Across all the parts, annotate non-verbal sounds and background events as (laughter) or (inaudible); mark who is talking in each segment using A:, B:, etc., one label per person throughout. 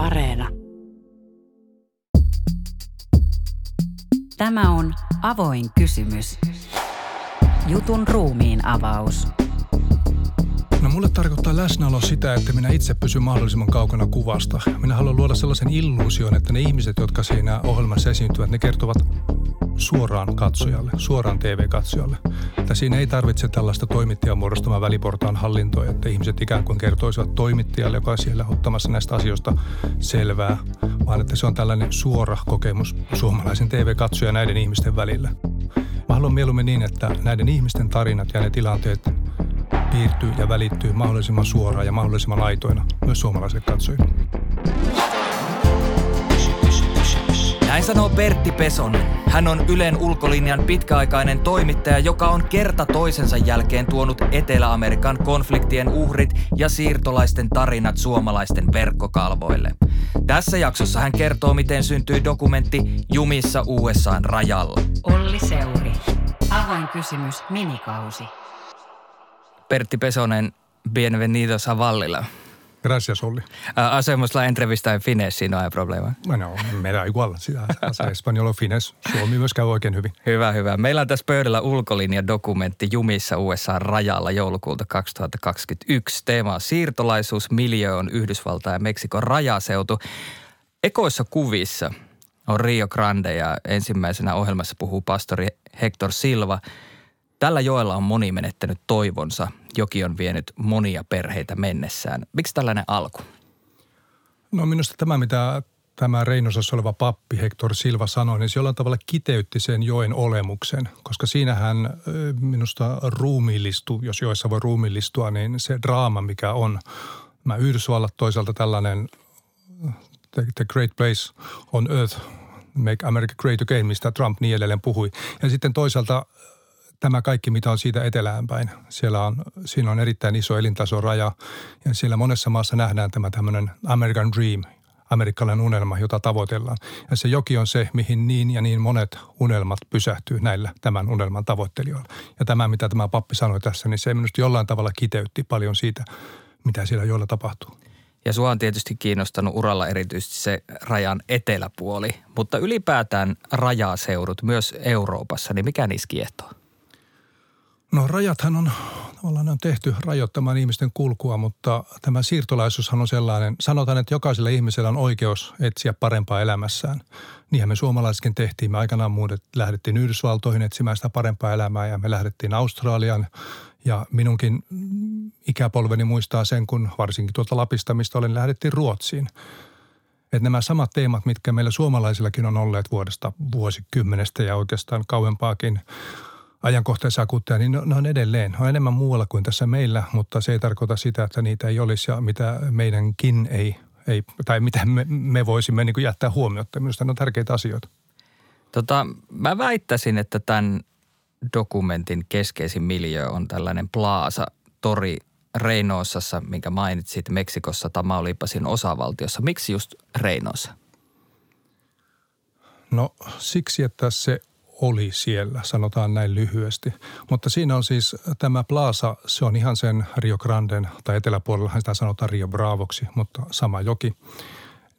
A: Areena.
B: Tämä on Avoin kysymys. Jutun ruumiin avaus.
C: No mulle tarkoittaa läsnäolo sitä, että minä itse pysyn mahdollisimman kaukana kuvasta. Minä haluan luoda sellaisen illuusion, että ne ihmiset, jotka siinä ohjelmassa esiintyvät, ne kertovat suoraan katsojalle, suoraan TV-katsojalle. Että siinä ei tarvitse tällaista toimittajan muodostamaa väliportaan hallintoa, että ihmiset ikään kuin kertoisivat toimittajalle, joka on siellä ottamassa näistä asioista selvää, vaan että se on tällainen suora kokemus suomalaisen TV-katsoja näiden ihmisten välillä. Mä haluan mieluummin niin, että näiden ihmisten tarinat ja ne tilanteet piirtyy ja välittyy mahdollisimman suoraan ja mahdollisimman aitoina myös suomalaisille katsojille.
D: Näin sanoo Pertti Pesonen. Hän on Ylen ulkolinjan pitkäaikainen toimittaja, joka on kerta toisensa jälkeen tuonut Etelä-Amerikan konfliktien uhrit ja siirtolaisten tarinat suomalaisten verkkokalvoille. Tässä jaksossa hän kertoo, miten syntyi dokumentti Jumissa USAn rajalla.
B: Olli Seuri. Avoin kysymys minikausi.
D: Pertti Pesonen, bienvenidos a Vallilla.
C: Gracias, Olli.
D: Hacemos la entrevista en finés, si no hay problema.
C: No, me da igual. Sitä, (laughs) espanjolo fines. Suomi myös käy oikein hyvin.
D: Hyvä, hyvä. Meillä on tässä pöydällä ulkolinja-dokumentti Jumissa USA rajalla joulukuulta 2021. Teema on siirtolaisuus, miljoon Yhdysvaltain ja Meksikon rajaseutu. Ekoissa kuvissa on Rio Grande ja ensimmäisenä ohjelmassa puhuu pastori Hector Silva – Tällä joella on moni menettänyt toivonsa. Joki on vienyt monia perheitä mennessään. Miksi tällainen alku?
C: No minusta tämä, mitä tämä Reinosassa oleva pappi Hector Silva sanoi, niin se jollain tavalla kiteytti sen joen olemuksen, koska siinähän minusta ruumiillistuu, jos joessa voi ruumiillistua, niin se draama, mikä on. Mä Yhdysvallat toisaalta tällainen the, the great place on earth, make America great again, mistä Trump niin edelleen puhui. Ja sitten toisaalta tämä kaikki, mitä on siitä eteläänpäin. Siellä on, siinä on erittäin iso elintasoraja ja siellä monessa maassa nähdään tämä tämmöinen American Dream, amerikkalainen unelma, jota tavoitellaan. Ja se joki on se, mihin niin ja niin monet unelmat pysähtyy näillä tämän unelman tavoittelijoilla. Ja tämä, mitä tämä pappi sanoi tässä, niin se minusta jollain tavalla kiteytti paljon siitä, mitä siellä joilla tapahtuu.
D: Ja sua on tietysti kiinnostanut uralla erityisesti se rajan eteläpuoli, mutta ylipäätään rajaseudut myös Euroopassa, niin mikä niissä kiehtoo?
C: No rajathan on, tavallaan ne on tehty rajoittamaan ihmisten kulkua, mutta tämä siirtolaisuushan on sellainen, sanotaan, että jokaisella ihmisellä on oikeus etsiä parempaa elämässään. Niinhän me suomalaiskin tehtiin. Me aikanaan muudet lähdettiin Yhdysvaltoihin etsimään sitä parempaa elämää ja me lähdettiin Australiaan. Ja minunkin ikäpolveni muistaa sen, kun varsinkin tuolta Lapista, mistä olen, lähdettiin Ruotsiin. Että nämä samat teemat, mitkä meillä suomalaisillakin on olleet vuodesta vuosikymmenestä ja oikeastaan kauempaakin – ajankohtaisia akuutteja, niin ne on edelleen. On enemmän muualla kuin tässä meillä, mutta se ei tarkoita sitä, että niitä ei olisi ja mitä meidänkin ei, ei tai mitä me, me voisimme niin jättää huomiota. Minusta ne on tärkeitä asioita.
D: Tota, mä väittäisin, että tämän dokumentin keskeisin miljö on tällainen Plaasa tori Reynosassa, minkä mainitsit Meksikossa Tamaulipasin osavaltiossa. Miksi just Reynosa?
C: No siksi, että se oli siellä, sanotaan näin lyhyesti. Mutta siinä on siis tämä Plaza, se on ihan sen Rio Granden, tai eteläpuolella sitä sanotaan Rio Bravoksi, mutta sama joki.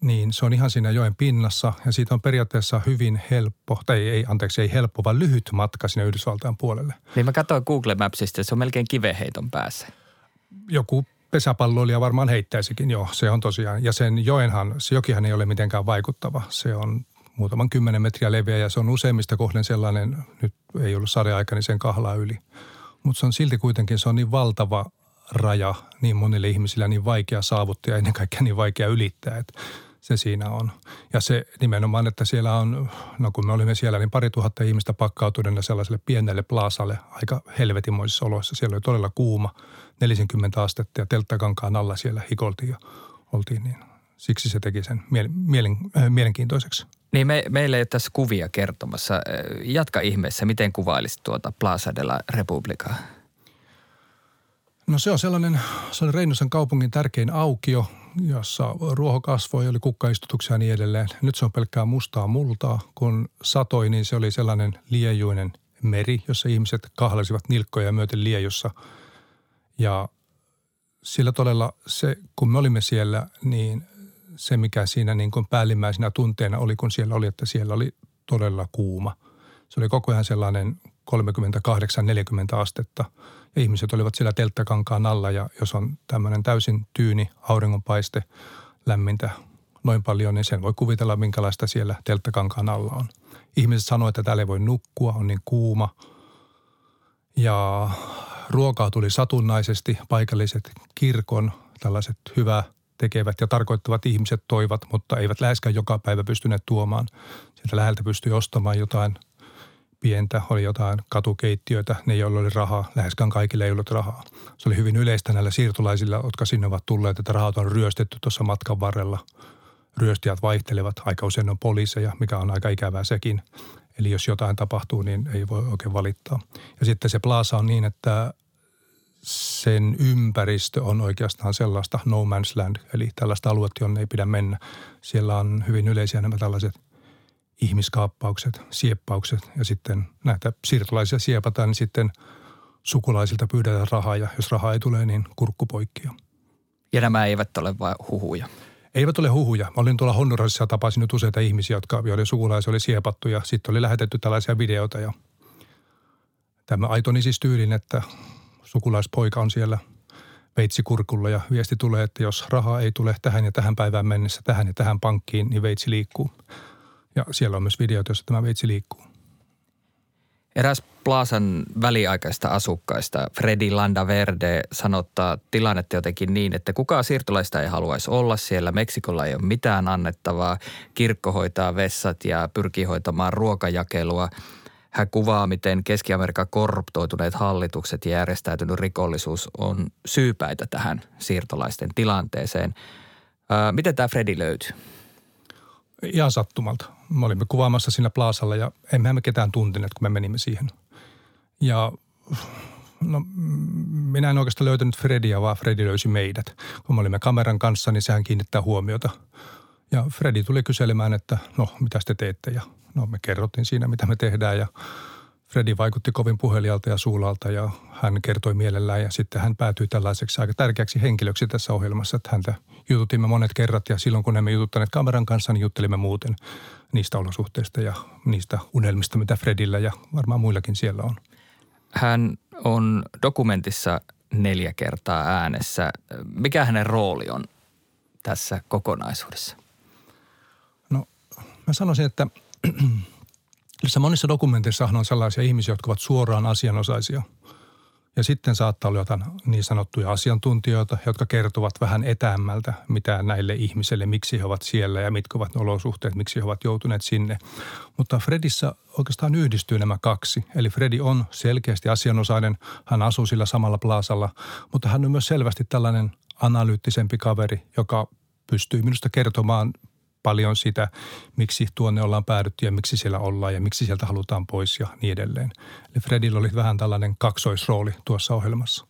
C: Niin se on ihan siinä joen pinnassa ja siitä on periaatteessa hyvin helppo, tai ei, anteeksi, ei helppo, vaan lyhyt matka sinne Yhdysvaltain puolelle.
D: Niin mä katsoin Google Mapsista, se on melkein kiveheiton päässä.
C: Joku pesäpalloilija varmaan heittäisikin, joo, se on tosiaan. Ja sen joenhan, se jokihan ei ole mitenkään vaikuttava. Se on muutaman kymmenen metriä leveä ja se on useimmista kohden sellainen, nyt ei ollut sadeaika, niin sen kahlaa yli. Mutta se on silti kuitenkin, se on niin valtava raja niin monille ihmisille, niin vaikea saavuttaa ja ennen kaikkea niin vaikea ylittää, että se siinä on. Ja se nimenomaan, että siellä on, no kun me olimme siellä, niin pari tuhatta ihmistä pakkautuneena sellaiselle pienelle plaasalle aika helvetimoisissa oloissa. Siellä oli todella kuuma, 40 astetta ja telttakankaan alla siellä hikoltiin ja oltiin niin. Siksi se teki sen mielen, äh, mielenkiintoiseksi.
D: Niin me, meillä ei ole tässä kuvia kertomassa. Jatka ihmeessä, miten kuvailisit tuota Plaza de la Republica?
C: No se on sellainen, se oli Reinosen kaupungin tärkein aukio, jossa ruoho kasvoi, oli kukkaistutuksia ja niin edelleen. Nyt se on pelkkää mustaa multaa. Kun satoi, niin se oli sellainen liejuinen meri, jossa ihmiset kahlasivat nilkkoja myöten liejussa. Ja sillä todella se, kun me olimme siellä, niin se, mikä siinä niin kuin päällimmäisenä tunteena oli, kun siellä oli, että siellä oli todella kuuma. Se oli koko ajan sellainen 38-40 astetta ja ihmiset olivat siellä telttakankaan alla ja jos on tämmöinen täysin tyyni auringonpaiste lämmintä noin paljon, niin sen voi kuvitella, minkälaista siellä telttakankaan alla on. Ihmiset sanoivat, että täällä ei voi nukkua, on niin kuuma. Ja ruokaa tuli satunnaisesti, paikalliset kirkon, tällaiset hyvä tekevät ja tarkoittavat ihmiset toivat, mutta eivät läheskään joka päivä pystyneet tuomaan. Sieltä läheltä pystyi ostamaan jotain pientä, oli jotain katukeittiöitä, ne joilla oli rahaa, läheskään kaikille ei ollut rahaa. Se oli hyvin yleistä näillä siirtolaisilla, jotka sinne ovat tulleet, että rahat on ryöstetty tuossa matkan varrella. Ryöstijät vaihtelevat, aika usein on poliiseja, mikä on aika ikävää sekin. Eli jos jotain tapahtuu, niin ei voi oikein valittaa. Ja sitten se plaasa on niin, että sen ympäristö on oikeastaan sellaista no man's land, eli tällaista aluetta, jonne ei pidä mennä. Siellä on hyvin yleisiä nämä tällaiset ihmiskaappaukset, sieppaukset ja sitten näitä siirtolaisia siepataan, niin sitten sukulaisilta pyydetään rahaa ja jos rahaa ei tule, niin kurkku poikkia.
D: Ja nämä eivät ole vain huhuja?
C: Eivät ole huhuja. Mä olin tuolla Hondurasissa ja tapasin nyt useita ihmisiä, jotka, joiden sukulaisia oli siepattu ja sitten oli lähetetty tällaisia videoita ja tämä aitoni siis tyylin, että sukulaispoika on siellä veitsikurkulla ja viesti tulee, että jos rahaa ei tule tähän ja tähän päivään mennessä, tähän ja tähän pankkiin, niin veitsi liikkuu. Ja siellä on myös videot, joissa tämä veitsi liikkuu.
D: Eräs Plaasan väliaikaista asukkaista, Freddy Landaverde, sanottaa tilannetta jotenkin niin, että kukaan siirtolaista ei haluaisi olla siellä. Meksikolla ei ole mitään annettavaa. Kirkko hoitaa vessat ja pyrkii hoitamaan ruokajakelua. Hän kuvaa, miten Keski-Amerikan korruptoituneet hallitukset ja järjestäytynyt rikollisuus on syypäitä tähän siirtolaisten tilanteeseen. miten tämä Freddy löytyy?
C: Ihan sattumalta. Me olimme kuvaamassa siinä plaasalla ja emme me ketään tunteneet, kun me menimme siihen. Ja no, minä en oikeastaan löytänyt Fredia, vaan Fredi löysi meidät. Kun me olimme kameran kanssa, niin sehän kiinnittää huomiota. Ja Fredi tuli kyselemään, että no, mitä te teette? Ja no, me kerrottiin siinä, mitä me tehdään ja Fredi vaikutti kovin puhelialta ja suulalta ja hän kertoi mielellään ja sitten hän päätyi tällaiseksi aika tärkeäksi henkilöksi tässä ohjelmassa, että häntä jututimme monet kerrat ja silloin kun emme jututtaneet kameran kanssa, niin juttelimme muuten niistä olosuhteista ja niistä unelmista, mitä Fredillä ja varmaan muillakin siellä on.
D: Hän on dokumentissa neljä kertaa äänessä. Mikä hänen rooli on tässä kokonaisuudessa?
C: No mä sanoisin, että (clears throat) Niissä monissa dokumenteissa on sellaisia ihmisiä, jotka ovat suoraan asianosaisia. Ja sitten saattaa olla jotain niin sanottuja asiantuntijoita, jotka kertovat vähän etäämmältä, mitä näille ihmisille, miksi he ovat siellä ja mitkä ovat ne olosuhteet, miksi he ovat joutuneet sinne. Mutta Fredissä oikeastaan yhdistyy nämä kaksi. Eli Fredi on selkeästi asianosainen, hän asuu sillä samalla plaasalla, mutta hän on myös selvästi tällainen analyyttisempi kaveri, joka pystyy minusta kertomaan paljon sitä, miksi tuonne ollaan päädytty ja miksi siellä ollaan ja miksi sieltä halutaan pois ja niin edelleen. Eli Fredillä oli vähän tällainen kaksoisrooli tuossa ohjelmassa.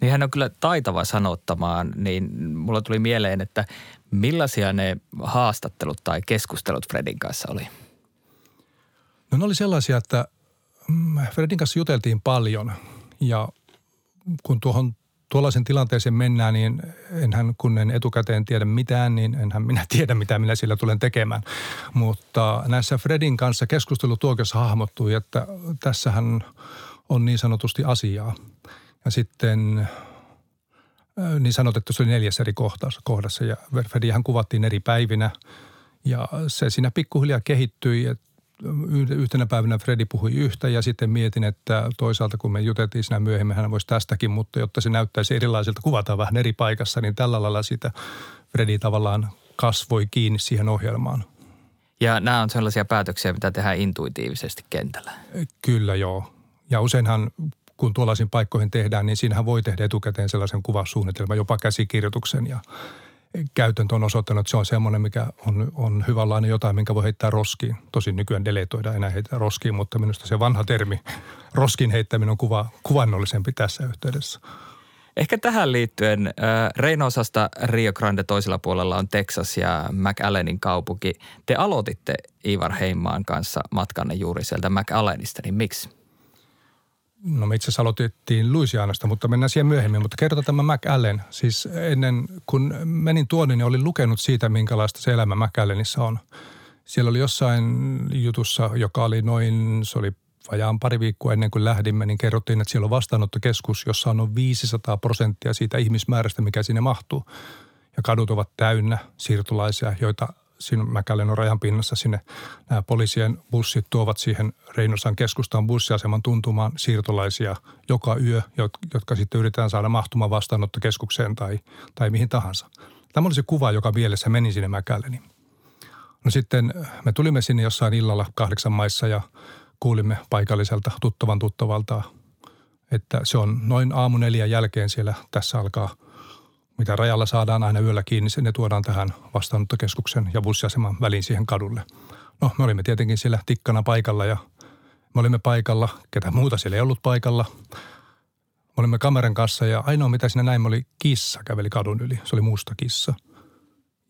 D: Niin hän on kyllä taitava sanottamaan, niin mulla tuli mieleen, että millaisia ne haastattelut tai keskustelut Fredin kanssa oli?
C: No ne oli sellaisia, että mm, Fredin kanssa juteltiin paljon ja kun tuohon tuollaisen tilanteeseen mennään, niin enhän kun en etukäteen tiedä mitään, niin enhän minä (laughs) tiedä, mitä minä sillä tulen tekemään. Mutta näissä Fredin kanssa keskustelutuokiossa hahmottui, että tässähän on niin sanotusti asiaa. Ja sitten niin sanot, että se oli neljäs eri kohdassa ja Fredihän kuvattiin eri päivinä. Ja se siinä pikkuhiljaa kehittyi, että yhtenä päivänä Fredi puhui yhtä ja sitten mietin, että toisaalta kun me juteltiin siinä myöhemmin, hän voisi tästäkin, mutta jotta se näyttäisi erilaiselta, kuvataan vähän eri paikassa, niin tällä lailla sitä Fredi tavallaan kasvoi kiinni siihen ohjelmaan.
D: Ja nämä on sellaisia päätöksiä, mitä tehdään intuitiivisesti kentällä.
C: Kyllä joo. Ja useinhan kun tuollaisiin paikkoihin tehdään, niin siinähän voi tehdä etukäteen sellaisen kuvaussuunnitelman, jopa käsikirjoituksen ja käytäntö on osoittanut, että se on semmoinen, mikä on, on hyvänlainen jotain, minkä voi heittää roskiin. Tosin nykyään deletoida enää heitä roskiin, mutta minusta se vanha termi (laughs) roskin heittäminen on kuva, kuvannollisempi tässä yhteydessä.
D: Ehkä tähän liittyen Reynosasta Rio Grande toisella puolella on Texas ja McAllenin kaupunki. Te aloititte Ivar Heimmaan kanssa matkanne juuri sieltä McAllenista, niin miksi?
C: No me itse asiassa aloitettiin Louisianasta, mutta mennään siihen myöhemmin. Mutta kerrotaan tämä McAllen. Siis ennen kun menin tuonne, niin olin lukenut siitä, minkälaista se elämä McAllenissa on. Siellä oli jossain jutussa, joka oli noin, se oli vajaan pari viikkoa ennen kuin lähdimme, niin kerrottiin, että siellä on vastaanottokeskus, jossa on noin 500 prosenttia siitä ihmismäärästä, mikä sinne mahtuu. Ja kadut ovat täynnä siirtolaisia, joita siinä Mäkälen rajan pinnassa sinne nämä poliisien bussit tuovat siihen Reinosan keskustaan bussiaseman tuntumaan siirtolaisia joka yö, jotka sitten yritetään saada mahtumaan vastaanottokeskukseen tai, tai mihin tahansa. Tämä oli se kuva, joka mielessä meni sinne Mäkäleniin. No sitten me tulimme sinne jossain illalla kahdeksan maissa ja kuulimme paikalliselta tuttavan tuttavalta, että se on noin aamu neljän jälkeen siellä tässä alkaa – mitä rajalla saadaan aina yöllä kiinni, ne tuodaan tähän vastaanottokeskuksen ja bussiaseman väliin siihen kadulle. No me olimme tietenkin siellä tikkana paikalla ja me olimme paikalla, ketä muuta siellä ei ollut paikalla. Me olimme kameran kanssa ja ainoa mitä siinä näin oli kissa käveli kadun yli. Se oli musta kissa.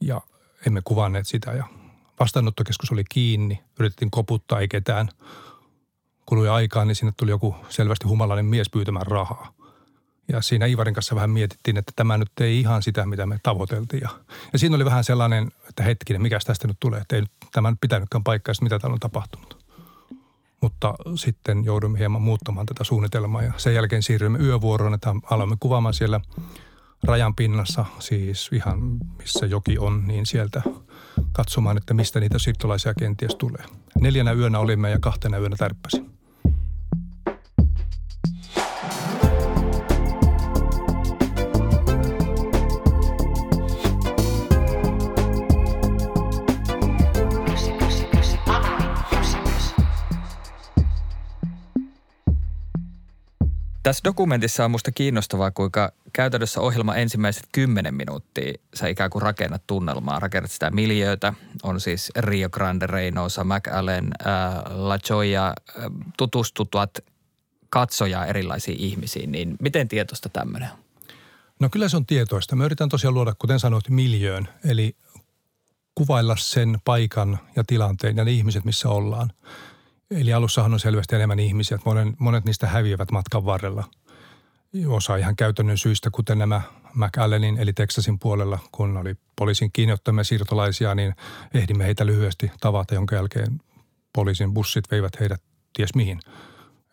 C: Ja emme kuvanneet sitä ja vastaanottokeskus oli kiinni. Yritettiin koputtaa, ei ketään. Kului aikaa, niin sinne tuli joku selvästi humalainen mies pyytämään rahaa. Ja siinä Ivarin kanssa vähän mietittiin, että tämä nyt ei ihan sitä, mitä me tavoiteltiin. Ja, ja siinä oli vähän sellainen, että hetkinen, mikä tästä nyt tulee, että ei nyt tämä nyt pitänytkään paikkaa, mitä täällä on tapahtunut. Mutta sitten joudumme hieman muuttamaan tätä suunnitelmaa ja sen jälkeen siirryimme yövuoroon, että aloimme kuvaamaan siellä rajan pinnassa, siis ihan missä joki on, niin sieltä katsomaan, että mistä niitä siirtolaisia kenties tulee. Neljänä yönä olimme ja kahtena yönä tärppäsin.
D: Tässä dokumentissa on musta kiinnostavaa, kuinka käytännössä ohjelma ensimmäiset kymmenen minuuttia sä ikään kuin rakennat tunnelmaa, rakennat sitä miljöötä. On siis Rio Grande, Reynosa, McAllen, äh, La Joya, äh, tutustutuat katsojaa erilaisiin ihmisiin. Niin miten tietoista tämmöinen on?
C: No kyllä se on tietoista. Mä yritän tosiaan luoda, kuten sanoit, miljöön. Eli kuvailla sen paikan ja tilanteen ja ne ihmiset, missä ollaan. Eli alussahan on selvästi enemmän ihmisiä, että monet, monet niistä häviävät matkan varrella. Osa ihan käytännön syistä, kuten nämä McAllenin eli Texasin puolella, kun oli poliisin kiinniottamia siirtolaisia, niin ehdimme heitä lyhyesti tavata, jonka jälkeen poliisin bussit veivät heidät ties mihin.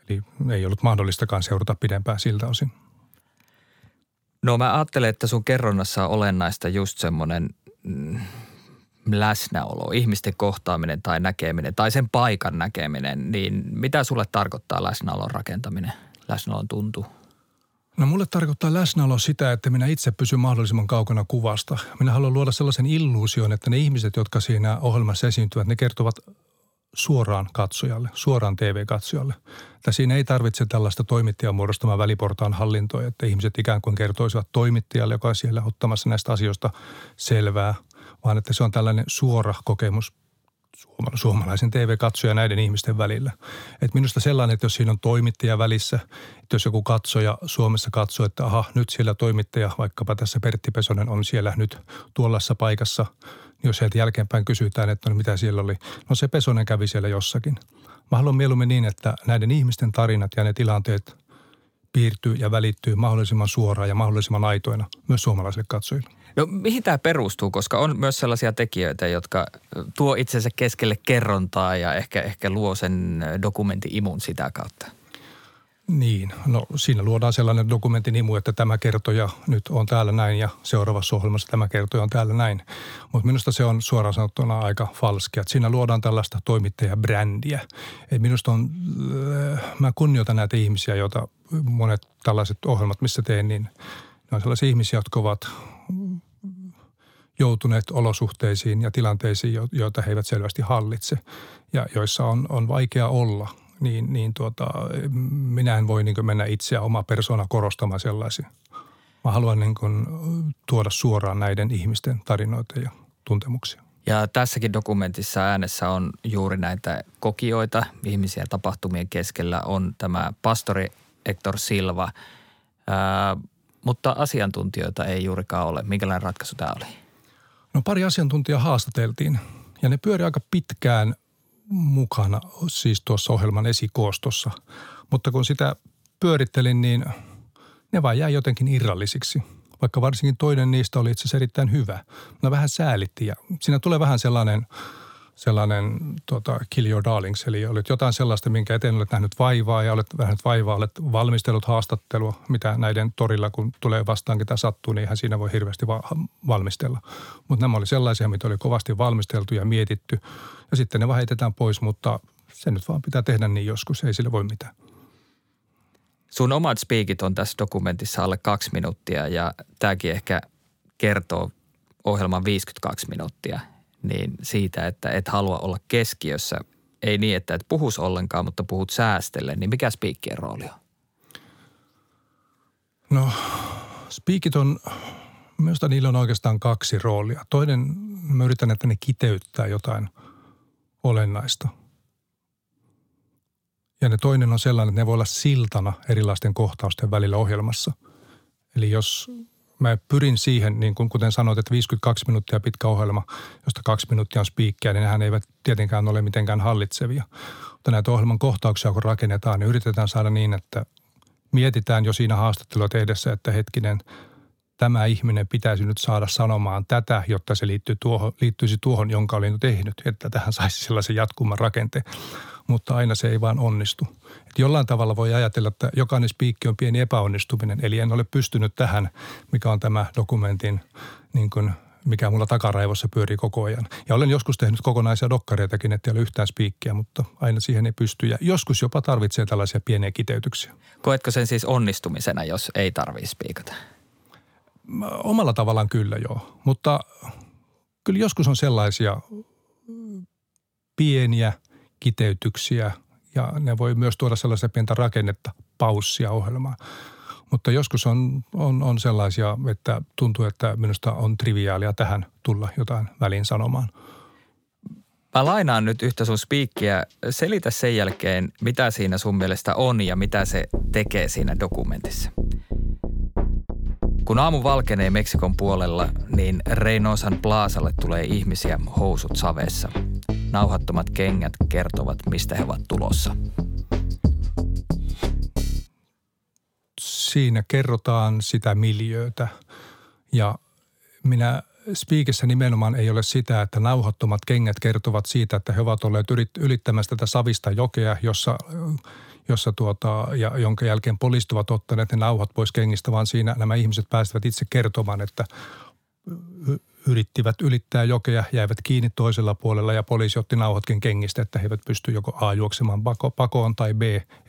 C: Eli ei ollut mahdollistakaan seurata pidempään siltä osin.
D: No mä ajattelen, että sun kerronnassa on olennaista just semmoinen mm, läsnäolo, ihmisten kohtaaminen tai näkeminen tai sen paikan näkeminen, niin mitä sulle tarkoittaa läsnäolon rakentaminen, läsnäolon tuntuu?
C: No mulle tarkoittaa läsnäolo sitä, että minä itse pysyn mahdollisimman kaukana kuvasta. Minä haluan luoda sellaisen illuusion, että ne ihmiset, jotka siinä ohjelmassa esiintyvät, ne kertovat suoraan katsojalle, suoraan TV-katsojalle. Että siinä ei tarvitse tällaista toimittajan muodostamaa väliportaan hallintoa, että ihmiset ikään kuin kertoisivat toimittajalle, joka on siellä ottamassa näistä asioista selvää – vaan että se on tällainen suora kokemus suomalaisen TV-katsoja näiden ihmisten välillä. Et minusta sellainen, että jos siinä on toimittaja välissä, että jos joku katsoja Suomessa katsoo, että aha, nyt siellä toimittaja, vaikkapa tässä Pertti Pesonen on siellä nyt tuollaisessa paikassa, niin jos heiltä jälkeenpäin kysytään, että no mitä siellä oli, no se Pesonen kävi siellä jossakin. Mä haluan mieluummin niin, että näiden ihmisten tarinat ja ne tilanteet piirtyy ja välittyy mahdollisimman suoraan ja mahdollisimman aitoina myös suomalaisille katsojille.
D: No mihin tämä perustuu, koska on myös sellaisia tekijöitä, jotka tuo itsensä keskelle kerrontaa ja ehkä, ehkä luo sen dokumentin imun sitä kautta?
C: Niin, no siinä luodaan sellainen dokumentin imu, että tämä kertoja nyt on täällä näin ja seuraavassa ohjelmassa tämä kertoja on täällä näin. Mutta minusta se on suoraan sanottuna aika falskia. Siinä luodaan tällaista toimittajabrändiä. Et minusta on, äh, mä kunnioitan näitä ihmisiä, joita monet tällaiset ohjelmat, missä teen, niin ne on sellaisia ihmisiä, jotka ovat joutuneet olosuhteisiin ja tilanteisiin, joita he eivät selvästi hallitse ja joissa on, on vaikea olla, niin, niin tuota, minä en voi niin mennä itseä oma persona korostamaan sellaisia. Mä haluan niin kuin tuoda suoraan näiden ihmisten tarinoita ja tuntemuksia.
D: Ja tässäkin dokumentissa äänessä on juuri näitä kokijoita, ihmisiä tapahtumien keskellä on tämä pastori Hector Silva. Ää, mutta asiantuntijoita ei juurikaan ole. Minkälainen ratkaisu tämä oli?
C: No pari asiantuntijaa haastateltiin ja ne pyöri aika pitkään mukana siis tuossa ohjelman esikoostossa. Mutta kun sitä pyörittelin, niin ne vaan jäi jotenkin irrallisiksi. Vaikka varsinkin toinen niistä oli itse asiassa erittäin hyvä. No vähän säälitti ja siinä tulee vähän sellainen – sellainen tota, kill your darlings, eli olet jotain sellaista, minkä eteen olet nähnyt vaivaa ja olet nähnyt vaivaa, olet valmistellut haastattelua, mitä näiden torilla, kun tulee vastaan, ketä sattuu, niin eihän siinä voi hirveästi va- valmistella. Mutta nämä oli sellaisia, mitä oli kovasti valmisteltu ja mietitty, ja sitten ne vaan pois, mutta se nyt vaan pitää tehdä niin joskus, ei sille voi mitään.
D: Sun omat speakit on tässä dokumentissa alle kaksi minuuttia ja tämäkin ehkä kertoo ohjelman 52 minuuttia – niin siitä, että et halua olla keskiössä, ei niin, että et puhus ollenkaan, mutta puhut säästellen, niin mikä spiikkien rooli on?
C: No, spiikit on, minusta niillä on oikeastaan kaksi roolia. Toinen, mä yritän, että ne kiteyttää jotain olennaista. Ja ne toinen on sellainen, että ne voi olla siltana erilaisten kohtausten välillä ohjelmassa. Eli jos mä pyrin siihen, niin kuin kuten sanoit, että 52 minuuttia pitkä ohjelma, josta kaksi minuuttia on spiikkiä, niin nehän eivät tietenkään ole mitenkään hallitsevia. Mutta näitä ohjelman kohtauksia, kun rakennetaan, niin yritetään saada niin, että mietitään jo siinä haastattelua tehdessä, että hetkinen, tämä ihminen pitäisi nyt saada sanomaan tätä, jotta se liittyy tuohon, liittyisi tuohon, jonka olin tehnyt, että tähän saisi sellaisen jatkuman rakenteen. Mutta aina se ei vaan onnistu. Et jollain tavalla voi ajatella, että jokainen spiikki on pieni epäonnistuminen, eli en ole pystynyt tähän, mikä on tämä dokumentin niin kuin mikä mulla takaraivossa pyörii koko ajan. Ja olen joskus tehnyt kokonaisia dokkareitakin, että ei ole yhtään spiikkiä, mutta aina siihen ei pysty. Ja joskus jopa tarvitsee tällaisia pieniä kiteytyksiä.
D: Koetko sen siis onnistumisena, jos ei tarvitse spiikata?
C: Omalla tavallaan kyllä joo, mutta kyllä joskus on sellaisia pieniä kiteytyksiä ja ne voi myös tuoda sellaista pientä rakennetta, paussia ohjelmaan. Mutta joskus on, on, on sellaisia, että tuntuu, että minusta on triviaalia tähän tulla jotain väliin sanomaan.
D: Mä lainaan nyt yhtä sun spiikkiä. Selitä sen jälkeen, mitä siinä sun mielestä on ja mitä se tekee siinä dokumentissa. Kun aamu valkenee Meksikon puolella, niin Reynosan Plaasalle tulee ihmisiä housut savessa. Nauhattomat kengät kertovat, mistä he ovat tulossa.
C: Siinä kerrotaan sitä miljöötä ja minä spiikissä nimenomaan ei ole sitä, että nauhattomat kengät kertovat siitä, että he ovat olleet ylittämässä tätä savista jokea, jossa jossa tuota, ja jonka jälkeen poliisit ovat ottaneet ne nauhat pois kengistä, vaan siinä nämä ihmiset pääsivät itse kertomaan, että yrittivät ylittää jokea, jäivät kiinni toisella puolella ja poliisi otti nauhatkin kengistä, että he eivät pysty joko A juoksemaan pakoon tai B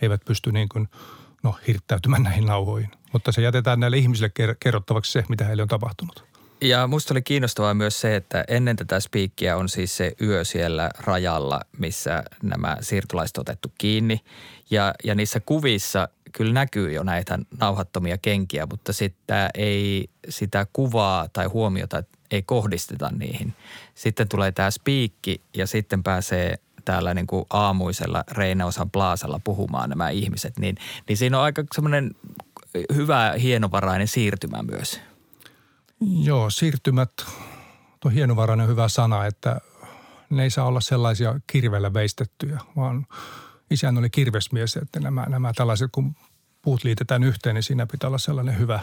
C: eivät pysty niin kuin, no, hirttäytymään näihin nauhoihin. Mutta se jätetään näille ihmisille kerrottavaksi se, mitä heille on tapahtunut.
D: Ja musta oli kiinnostavaa myös se, että ennen tätä spiikkiä on siis se yö siellä rajalla, missä nämä siirtolaiset on otettu kiinni. Ja, ja niissä kuvissa kyllä näkyy jo näitä nauhattomia kenkiä, mutta sitten ei sitä kuvaa tai huomiota ei kohdisteta niihin. Sitten tulee tämä spiikki ja sitten pääsee täällä niin kuin aamuisella Reinausan plaasalla puhumaan nämä ihmiset, niin, niin siinä on aika semmoinen hyvä, hienovarainen siirtymä myös.
C: Joo, siirtymät, tuo hienovarainen hyvä sana, että ne ei saa olla sellaisia kirveellä veistettyjä, vaan isän oli kirvesmies, että nämä, nämä tällaiset, kun puut liitetään yhteen, niin siinä pitää olla sellainen hyvä,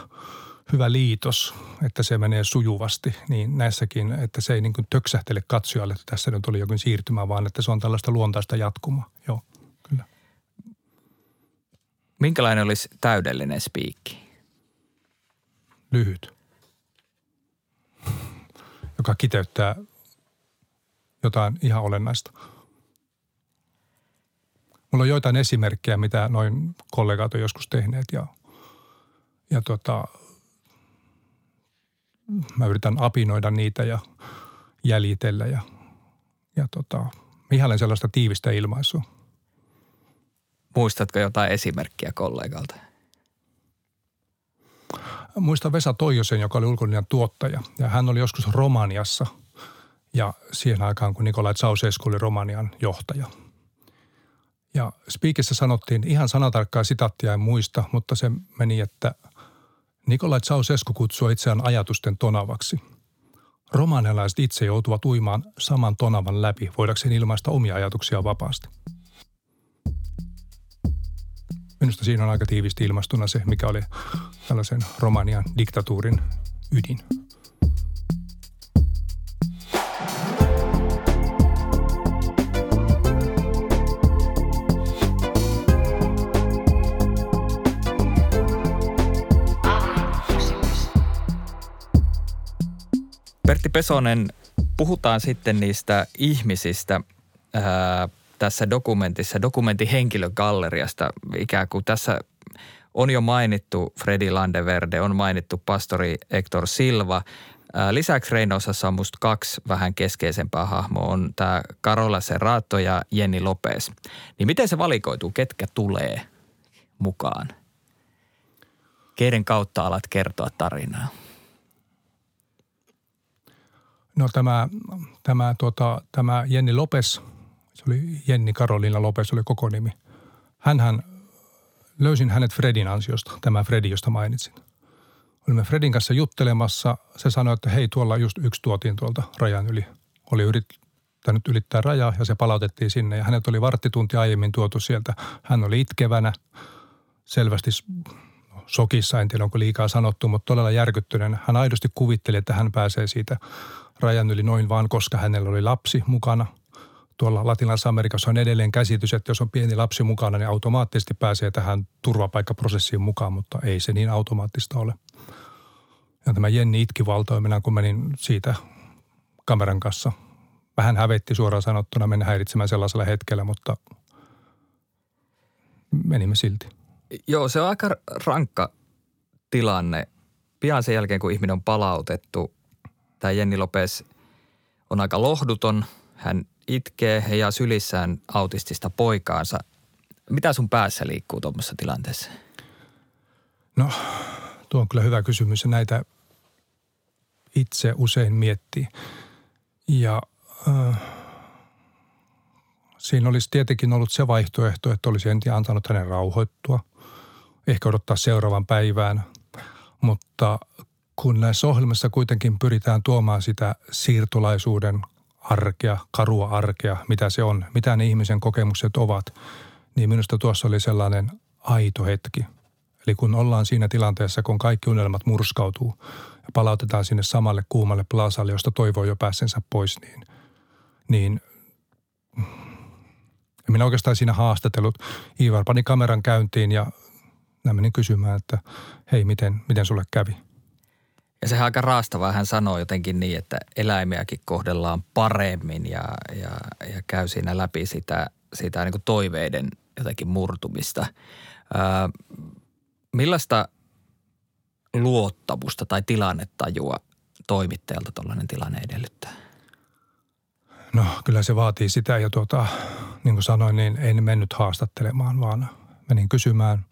C: hyvä liitos, että se menee sujuvasti. Niin näissäkin, että se ei niin kuin töksähtele katsojalle, että tässä nyt oli jokin siirtymä, vaan että se on tällaista luontaista jatkumaa. Joo, kyllä.
D: Minkälainen olisi täydellinen spiikki?
C: Lyhyt. Joka kiteyttää jotain ihan olennaista. Mulla on joitain esimerkkejä, mitä noin kollegat on joskus tehneet ja, ja tota, mä yritän apinoida niitä ja jäljitellä ja, ja tota, ihailen sellaista tiivistä ilmaisua.
D: Muistatko jotain esimerkkiä kollegalta?
C: Muistan Vesa Toijosen, joka oli ulkolinjan tuottaja ja hän oli joskus Romaniassa ja siihen aikaan, kun Nikolai Ceausescu oli Romanian johtaja – ja Speakissä sanottiin ihan sanatarkkaa sitaattia en muista, mutta se meni, että Nikolai Ceausescu kutsuu itseään ajatusten tonavaksi. Romanialaiset itse joutuvat uimaan saman tonavan läpi, voidakseen ilmaista omia ajatuksia vapaasti. Minusta siinä on aika tiivisti ilmastuna se, mikä oli tällaisen Romanian diktatuurin ydin.
D: Pertti Pesonen, puhutaan sitten niistä ihmisistä ää, tässä dokumentissa, dokumentin henkilögalleriasta. Ikään kuin tässä on jo mainittu Freddy Landeverde, on mainittu pastori Hector Silva. Ää, lisäksi Reinosassa on musta kaksi vähän keskeisempää hahmoa. On tämä Carola Serrato ja Jenni Lopez. Niin miten se valikoituu, ketkä tulee mukaan? Keiden kautta alat kertoa tarinaa?
C: No tämä, tämä, tuota, tämä Jenni Lopes, se oli Jenni Karolina Lopes oli koko nimi. Hänhän, löysin hänet Fredin ansiosta, tämä Fredi, josta mainitsin. Olimme Fredin kanssa juttelemassa. Se sanoi, että hei, tuolla just yksi tuotiin tuolta rajan yli. Oli yrittänyt ylittää rajaa ja se palautettiin sinne. Ja hänet oli varttitunti aiemmin tuotu sieltä. Hän oli itkevänä, selvästi sokissa, en tiedä onko liikaa sanottu, mutta todella järkyttyneen. Hän aidosti kuvitteli, että hän pääsee siitä rajan yli noin vaan, koska hänellä oli lapsi mukana. Tuolla Latinalaisessa Amerikassa on edelleen käsitys, että jos on pieni lapsi mukana, niin automaattisesti pääsee tähän turvapaikkaprosessiin mukaan, mutta ei se niin automaattista ole. Ja tämä Jenni itki valtoimena, kun menin siitä kameran kanssa. Vähän hävetti suoraan sanottuna mennä häiritsemään sellaisella hetkellä, mutta menimme silti.
D: Joo, se on aika rankka tilanne. Pian sen jälkeen, kun ihminen on palautettu, tämä Jenni Lopes on aika lohduton. Hän itkee ja sylissään autistista poikaansa. Mitä sun päässä liikkuu tuommoisessa tilanteessa?
C: No, tuo on kyllä hyvä kysymys näitä itse usein miettii. Ja äh, siinä olisi tietenkin ollut se vaihtoehto, että olisi ensin antanut hänen rauhoittua, ehkä odottaa seuraavan päivään, mutta kun näissä ohjelmissa kuitenkin pyritään tuomaan sitä siirtolaisuuden arkea, karua arkea, mitä se on, mitä ne ihmisen kokemukset ovat, niin minusta tuossa oli sellainen aito hetki. Eli kun ollaan siinä tilanteessa, kun kaikki unelmat murskautuu ja palautetaan sinne samalle kuumalle plasalle, josta toivoo jo pääsensä pois, niin, niin minä oikeastaan siinä haastatellut. Ivar pani kameran käyntiin ja menin kysymään, että hei, miten, miten sulle kävi –
D: ja sehän aika raastavaa. Hän sanoo jotenkin niin, että eläimiäkin kohdellaan paremmin ja, ja, ja käy siinä läpi sitä, sitä niin kuin toiveiden jotenkin murtumista. Ää, millaista luottamusta tai tilannetajua toimittajalta tuollainen tilanne edellyttää?
C: No kyllä se vaatii sitä ja tuota, niin kuin sanoin, niin en mennyt haastattelemaan, vaan menin kysymään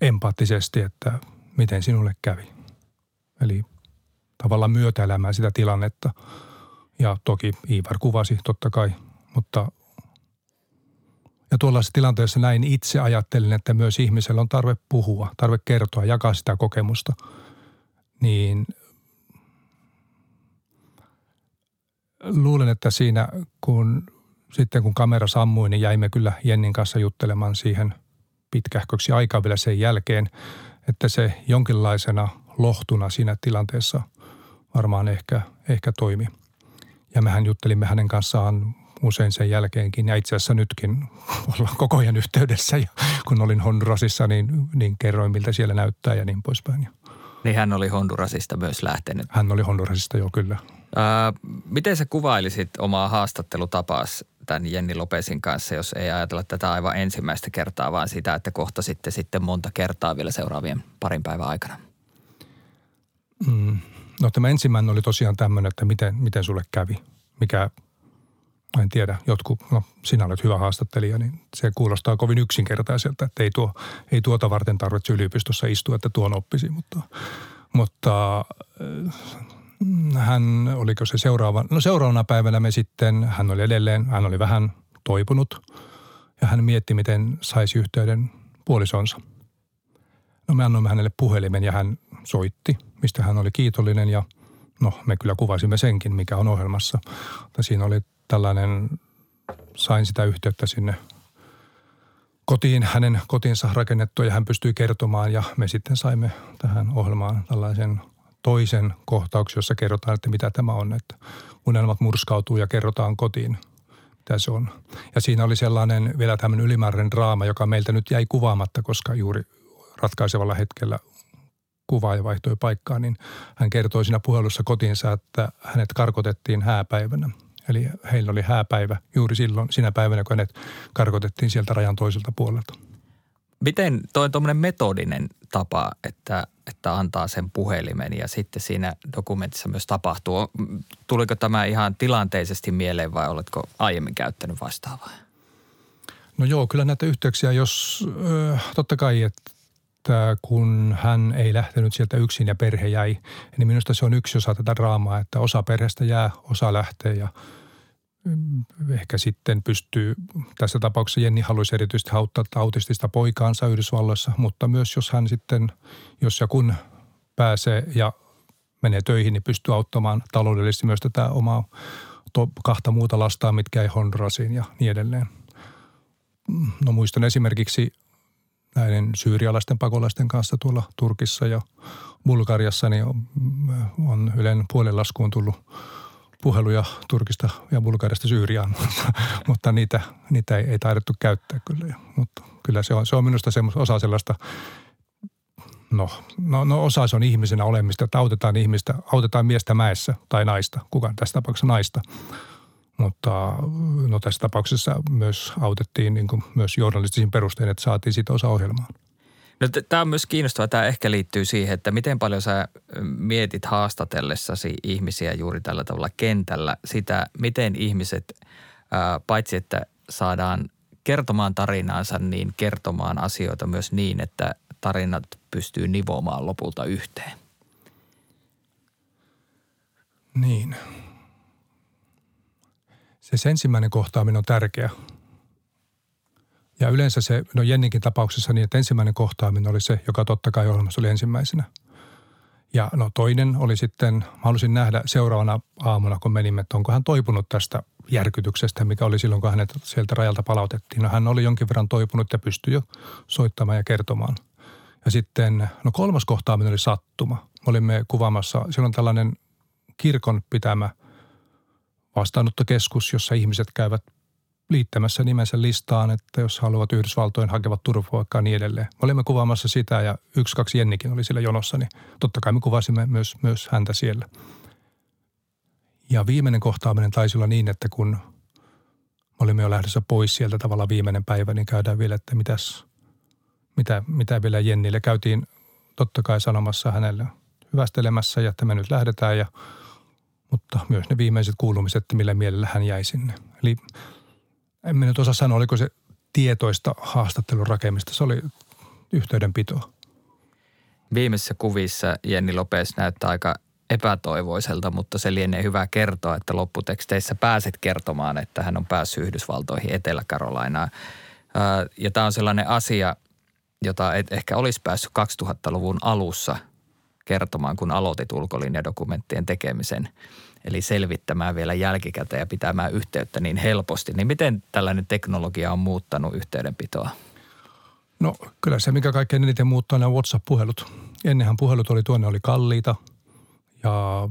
C: empaattisesti, että miten sinulle kävi. Eli tavallaan myötäelämään sitä tilannetta. Ja toki Ivar kuvasi totta kai, mutta ja tuollaisessa tilanteessa näin itse ajattelin, että myös ihmisellä on tarve puhua, tarve kertoa, jakaa sitä kokemusta. Niin luulen, että siinä kun sitten kun kamera sammui, niin jäimme kyllä Jennin kanssa juttelemaan siihen pitkähköksi aikaa vielä sen jälkeen, että se jonkinlaisena lohtuna siinä tilanteessa – varmaan ehkä, ehkä toimi. Ja mehän juttelimme hänen kanssaan usein sen jälkeenkin ja itse asiassa nytkin (laughs) ollaan koko ajan yhteydessä. Ja kun olin Hondurasissa, niin, niin kerroin miltä siellä näyttää ja niin poispäin.
D: Niin hän oli Hondurasista myös lähtenyt.
C: Hän oli Hondurasista jo kyllä.
D: Ää, miten sä kuvailisit omaa haastattelutapaas tämän Jenni Lopesin kanssa, jos ei ajatella tätä aivan ensimmäistä kertaa, vaan sitä, että kohta sitten, sitten monta kertaa vielä seuraavien parin päivän aikana?
C: Mm, No tämä ensimmäinen oli tosiaan tämmöinen, että miten, miten sulle kävi, mikä en tiedä, jotkut, no sinä olet hyvä haastattelija, niin se kuulostaa kovin yksinkertaiselta, että ei, tuo, ei tuota varten tarvitse yliopistossa istua, että tuon oppisi, mutta, mutta äh, hän, oliko se seuraava, no seuraavana päivänä me sitten, hän oli edelleen, hän oli vähän toipunut ja hän mietti, miten saisi yhteyden puolisonsa. No me annoimme hänelle puhelimen ja hän soitti, mistä hän oli kiitollinen ja no me kyllä kuvasimme senkin, mikä on ohjelmassa. Mutta siinä oli tällainen, sain sitä yhteyttä sinne kotiin, hänen kotinsa rakennettua ja hän pystyi kertomaan ja me sitten saimme tähän ohjelmaan tällaisen toisen kohtauksen, jossa kerrotaan, että mitä tämä on, että unelmat murskautuu ja kerrotaan kotiin, mitä se on. Ja siinä oli sellainen vielä tämmöinen ylimääräinen draama, joka meiltä nyt jäi kuvaamatta, koska juuri ratkaisevalla hetkellä kuvaaja vaihtoi paikkaa, niin hän kertoi siinä puhelussa kotiinsa, että hänet karkotettiin hääpäivänä. Eli heillä oli hääpäivä juuri silloin, sinä päivänä, kun hänet karkotettiin sieltä rajan toiselta puolelta.
D: Miten toi tuommoinen metodinen tapa, että, että antaa sen puhelimen ja sitten siinä dokumentissa myös tapahtuu. Tuliko tämä ihan tilanteisesti mieleen vai oletko aiemmin käyttänyt vastaavaa?
C: No joo, kyllä näitä yhteyksiä, jos totta kai, että kun hän ei lähtenyt sieltä yksin ja perhe jäi, niin minusta se on yksi osa tätä draamaa, että osa perheestä jää, osa lähtee ja – ehkä sitten pystyy, tässä tapauksessa Jenni haluaisi erityisesti auttaa autistista poikaansa Yhdysvalloissa, mutta myös jos hän sitten, jos ja kun pääsee ja menee töihin, niin pystyy auttamaan taloudellisesti myös tätä omaa to, kahta muuta lastaa, mitkä ei Hondurasiin ja niin edelleen. No muistan esimerkiksi näiden syyrialaisten pakolaisten kanssa tuolla Turkissa ja Bulgariassa, niin on, on Ylen puolenlaskuun tullut puheluja Turkista ja Bulgariasta Syyriaan, (laughs) mutta niitä, niitä ei, ei taidettu käyttää kyllä. Mutta kyllä se on, se on minusta semmoista osa sellaista, no, no, no osa se on ihmisenä olemista, että autetaan ihmistä, autetaan miestä mäessä tai naista, kukaan tässä tapauksessa naista. Mutta no tässä tapauksessa myös autettiin niin kuin myös journalistisin perustein, että saatiin siitä osa ohjelmaa.
D: No, tämä on myös kiinnostavaa. Tämä ehkä liittyy siihen, että miten paljon sä mietit haastatellessasi ihmisiä juuri tällä tavalla kentällä sitä, miten ihmiset, paitsi että saadaan kertomaan tarinaansa, niin kertomaan asioita myös niin, että tarinat pystyy nivomaan lopulta yhteen.
C: Niin. Se ensimmäinen kohtaaminen on tärkeä – ja yleensä se, no Jenninkin tapauksessa niin, että ensimmäinen kohtaaminen oli se, joka totta kai ohjelmassa oli ensimmäisenä. Ja no toinen oli sitten, mä halusin nähdä seuraavana aamuna, kun menimme, että onko hän toipunut tästä järkytyksestä, mikä oli silloin, kun hänet sieltä rajalta palautettiin. No hän oli jonkin verran toipunut ja pystyi jo soittamaan ja kertomaan. Ja sitten, no kolmas kohtaaminen oli sattuma. Me olimme kuvaamassa, siellä on tällainen kirkon pitämä vastaanottokeskus, jossa ihmiset käyvät liittämässä nimensä listaan, että jos haluavat Yhdysvaltojen hakevat turvapaikkaa niin edelleen. Me olimme kuvaamassa sitä ja yksi, kaksi Jennikin oli siellä jonossa, niin totta kai me kuvasimme myös, myös häntä siellä. Ja viimeinen kohtaaminen taisi olla niin, että kun me olimme jo lähdössä pois sieltä tavalla viimeinen päivä, niin käydään vielä, että mitäs, mitä, mitä vielä Jennille. Käytiin totta kai sanomassa hänelle hyvästelemässä ja että me nyt lähdetään ja mutta myös ne viimeiset kuulumiset, että millä mielellä hän jäi sinne. Eli en minä nyt osaa sanoa, oliko se tietoista haastattelun rakemista. Se oli yhteydenpitoa.
D: Viimeisissä kuvissa Jenni Lopes näyttää aika epätoivoiselta, mutta se lienee hyvä kertoa, että lopputeksteissä pääset kertomaan, että hän on päässyt Yhdysvaltoihin Etelä-Karolainaan. Ja tämä on sellainen asia, jota et ehkä olisi päässyt 2000-luvun alussa kertomaan, kun aloitit ulkolinjadokumenttien tekemisen eli selvittämään vielä jälkikäteen ja pitämään yhteyttä niin helposti. Niin miten tällainen teknologia on muuttanut yhteydenpitoa?
C: No kyllä se, mikä kaikkein eniten muuttaa, on WhatsApp-puhelut. Ennenhän puhelut oli tuonne, oli kalliita ja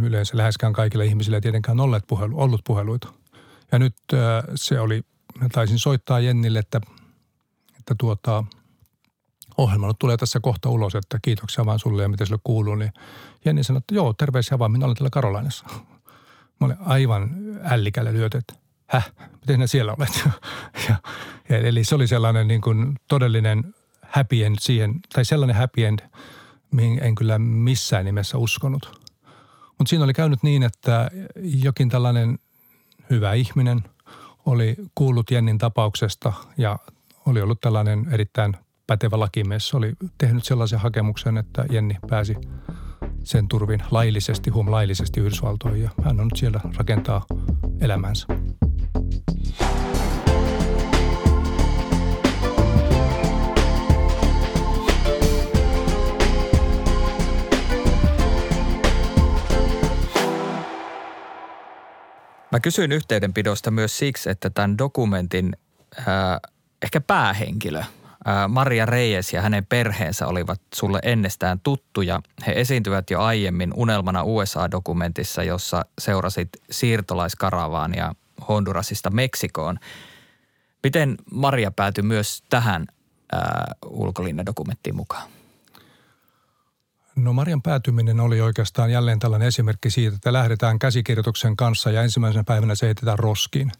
C: yleensä läheskään kaikille ihmisille ei tietenkään olleet puhelu, ollut puheluita. Ja nyt äh, se oli, taisin soittaa Jennille, että, että tuota, ohjelma nyt tulee tässä kohta ulos, että kiitoksia vaan sulle ja miten sulle kuuluu. Niin Jenni sanoi, että joo, terveisiä vaan, minä olen täällä Karolainassa. (laughs) Mä olin aivan ällikällä lyöty, että häh, miten ne siellä olet? (laughs) ja, ja, eli se oli sellainen niin kuin todellinen happy end siihen, tai sellainen happy end, mihin en kyllä missään nimessä uskonut. Mutta siinä oli käynyt niin, että jokin tällainen hyvä ihminen oli kuullut Jennin tapauksesta ja oli ollut tällainen erittäin pätevä lakimies oli tehnyt sellaisen hakemuksen, että Jenni pääsi sen turvin laillisesti, huom laillisesti Yhdysvaltoihin ja hän on nyt siellä rakentaa elämänsä.
D: Mä kysyin yhteydenpidosta myös siksi, että tämän dokumentin ää, ehkä päähenkilö. Maria Reyes ja hänen perheensä olivat sulle ennestään tuttuja. He esiintyvät jo aiemmin Unelmana USA-dokumentissa, jossa seurasit siirtolaiskaravaania Hondurasista Meksikoon. Miten Maria päätyi myös tähän ulkolinnadokumenttiin mukaan?
C: No Marian päätyminen oli oikeastaan jälleen tällainen esimerkki siitä, että lähdetään käsikirjoituksen kanssa ja ensimmäisenä päivänä se heitetään roskiin.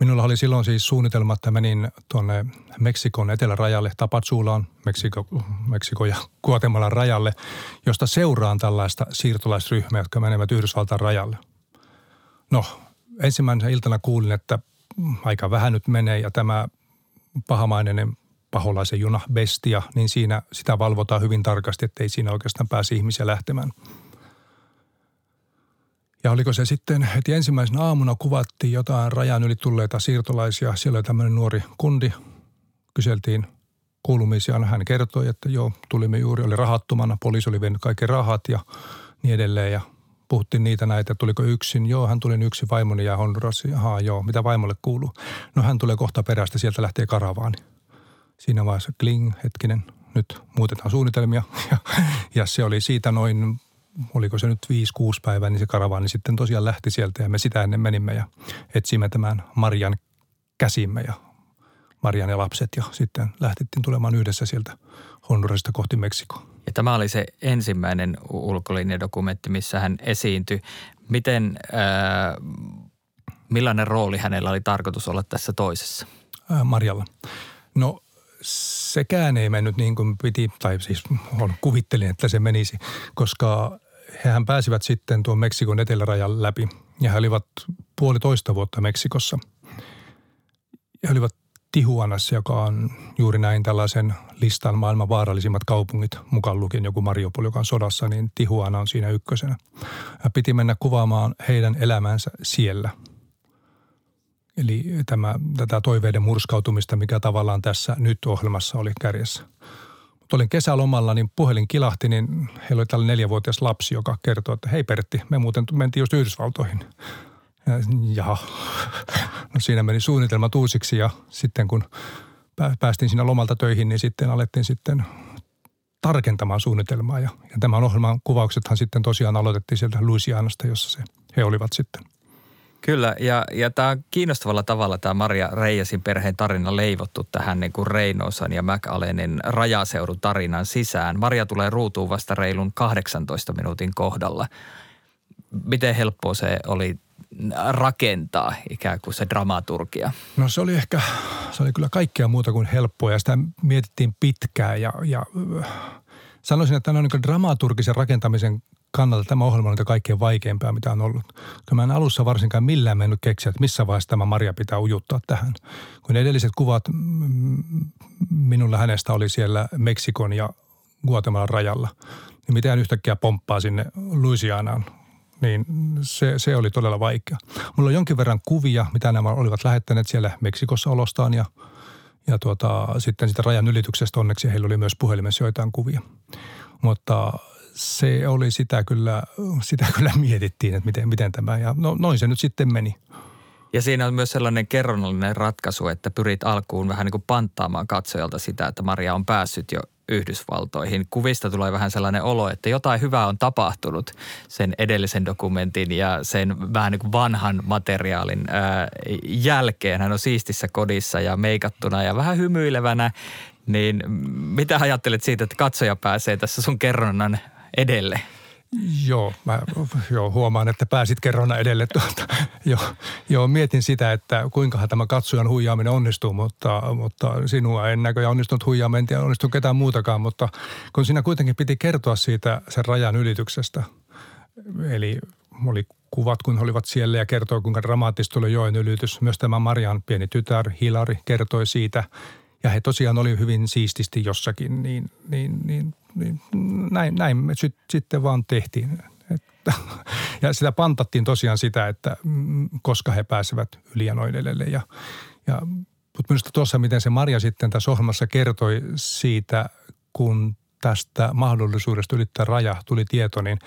C: Minulla oli silloin siis suunnitelma, että menin tuonne Meksikon etelärajalle, Tapatsuulaan, Meksiko, Meksiko ja Guatemalan rajalle, josta seuraan tällaista siirtolaisryhmää, jotka menevät Yhdysvaltain rajalle. No, ensimmäisenä iltana kuulin, että aika vähän nyt menee ja tämä pahamainen paholaisen juna Bestia, niin siinä sitä valvotaan hyvin tarkasti, ettei siinä oikeastaan pääse ihmisiä lähtemään. Ja oliko se sitten heti ensimmäisenä aamuna kuvattiin jotain rajan yli tulleita siirtolaisia. Siellä oli tämmöinen nuori kundi. Kyseltiin kuulumisia. Hän kertoi, että joo, tulimme juuri, oli rahattomana. Poliisi oli vienyt kaikki rahat ja niin edelleen. Ja puhuttiin niitä näitä, tuliko yksin. Joo, hän tuli yksin vaimoni ja Hondurasi. Ahaa, joo, mitä vaimolle kuuluu? No hän tulee kohta perästä, sieltä lähtee karavaani siinä vaiheessa kling, hetkinen, nyt muutetaan suunnitelmia. (laughs) Ja, ja se oli siitä noin, oliko se nyt 5-6 päivää, niin se karavaani sitten tosiaan lähti sieltä ja me sitä ennen menimme ja etsimme tämän Marian käsimme ja Marian ja lapset ja sitten lähtettiin tulemaan yhdessä sieltä Hondurasista kohti Meksikoa.
D: Ja tämä oli se ensimmäinen ulkolinjadokumentti, missä hän esiintyi. Miten, äh, millainen rooli hänellä oli tarkoitus olla tässä toisessa?
C: Äh, Marjalla. No sekään ei mennyt niin kuin piti, tai siis kuvittelin, että se menisi, koska hehän pääsivät sitten tuon Meksikon etelärajan läpi ja he olivat puolitoista vuotta Meksikossa. He olivat Tihuanassa, joka on juuri näin tällaisen listan maailman vaarallisimmat kaupungit, mukaan lukien joku Mariupol, joka on sodassa, niin Tihuana on siinä ykkösenä. Ja piti mennä kuvaamaan heidän elämänsä siellä – Eli tämä, tätä toiveiden murskautumista, mikä tavallaan tässä nyt ohjelmassa oli kärjessä. Mutta olin kesälomalla, niin puhelin kilahti, niin heillä oli tällainen neljävuotias lapsi, joka kertoi, että hei Pertti, me muuten mentiin just Yhdysvaltoihin. Ja, jaha. No siinä meni suunnitelma uusiksi ja sitten kun päästiin siinä lomalta töihin, niin sitten alettiin sitten tarkentamaan suunnitelmaa. Ja, ja tämän ohjelman kuvauksethan sitten tosiaan aloitettiin sieltä Louisianasta, jossa se, he olivat sitten –
D: Kyllä, ja, ja tämä on kiinnostavalla tavalla tämä Maria Reijasin perheen tarina leivottu tähän niin kuin Reinosan ja McAllenin rajaseudun tarinan sisään. Maria tulee ruutuun vasta reilun 18 minuutin kohdalla. Miten helppoa se oli rakentaa ikään kuin se dramaturgia?
C: No se oli ehkä, se oli kyllä kaikkea muuta kuin helppoa ja sitä mietittiin pitkään ja, ja sanoisin, että on niin dramaturgisen rakentamisen kannalta tämä ohjelma on niitä kaikkein vaikeimpaa, mitä on ollut. Kyllä mä en alussa varsinkaan millään mennyt keksiä, että missä vaiheessa tämä Maria pitää ujuttaa tähän. Kun edelliset kuvat minulla hänestä oli siellä Meksikon ja Guatemalan rajalla, niin miten yhtäkkiä pomppaa sinne Louisianaan, niin se, se oli todella vaikea. Mulla on jonkin verran kuvia, mitä nämä olivat lähettäneet siellä Meksikossa olostaan ja, ja tuota, sitten sitä rajan ylityksestä onneksi heillä oli myös puhelimessa joitain kuvia. Mutta se oli sitä kyllä, sitä kyllä mietittiin, että miten, miten tämä, ja no, noin se nyt sitten meni.
D: Ja siinä on myös sellainen kerronnallinen ratkaisu, että pyrit alkuun vähän niin kuin panttaamaan katsojalta sitä, että Maria on päässyt jo Yhdysvaltoihin. Kuvista tulee vähän sellainen olo, että jotain hyvää on tapahtunut sen edellisen dokumentin ja sen vähän niin kuin vanhan materiaalin ää, jälkeen. Hän on siistissä kodissa ja meikattuna ja vähän hymyilevänä. Niin mitä ajattelet siitä, että katsoja pääsee tässä sun kerronnan edelle?
C: Joo, mä joo, huomaan, että pääsit kerrona edelle. Tuota, joo, joo, mietin sitä, että kuinka tämä katsojan huijaaminen onnistuu, mutta, mutta sinua en näköjään onnistunut huijaamaan, en tiedä onnistunut ketään muutakaan, mutta kun siinä kuitenkin piti kertoa siitä sen rajan ylityksestä, eli oli kuvat, kun he olivat siellä ja kertoi, kuinka dramaattista oli joen ylitys. Myös tämä Marian pieni tytär Hilari kertoi siitä – ja he tosiaan oli hyvin siististi jossakin, niin, niin, niin, niin näin, näin me sit, sitten vaan tehtiin. Että, ja sitä pantattiin tosiaan sitä, että koska he pääsevät yli ja noin edelleen. Ja, ja, mutta minusta tuossa, miten se Maria sitten tässä ohjelmassa kertoi siitä, kun tästä mahdollisuudesta ylittää raja tuli tieto, niin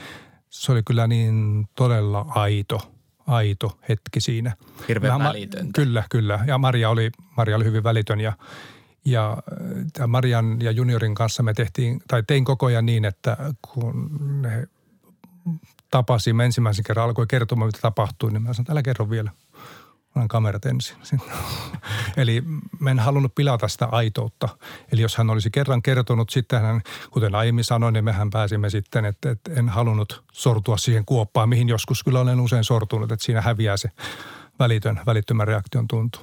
C: se oli kyllä niin todella aito, aito hetki siinä.
D: Hirveän välitöntä.
C: Kyllä, kyllä. Ja Maria oli, Maria oli hyvin välitön ja – Ja äh, tämän Marian ja juniorin kanssa me tehtiin, tai tein koko ajan niin, että kun ne tapasimme ensimmäisen kerran, alkoi kertomaan, mitä tapahtui, niin mä sanoin, älä kerro vielä. Annan kamerat ensin. (laughs) Eli mä en halunnut pilata sitä aitoutta. Eli jos hän olisi kerran kertonut, sitten hän, kuten aiemmin sanoin, niin mehän pääsimme sitten, että, että en halunnut sortua siihen kuoppaan, mihin joskus kyllä olen usein sortunut, että siinä häviää se välitön, välittömän reaktion tuntu.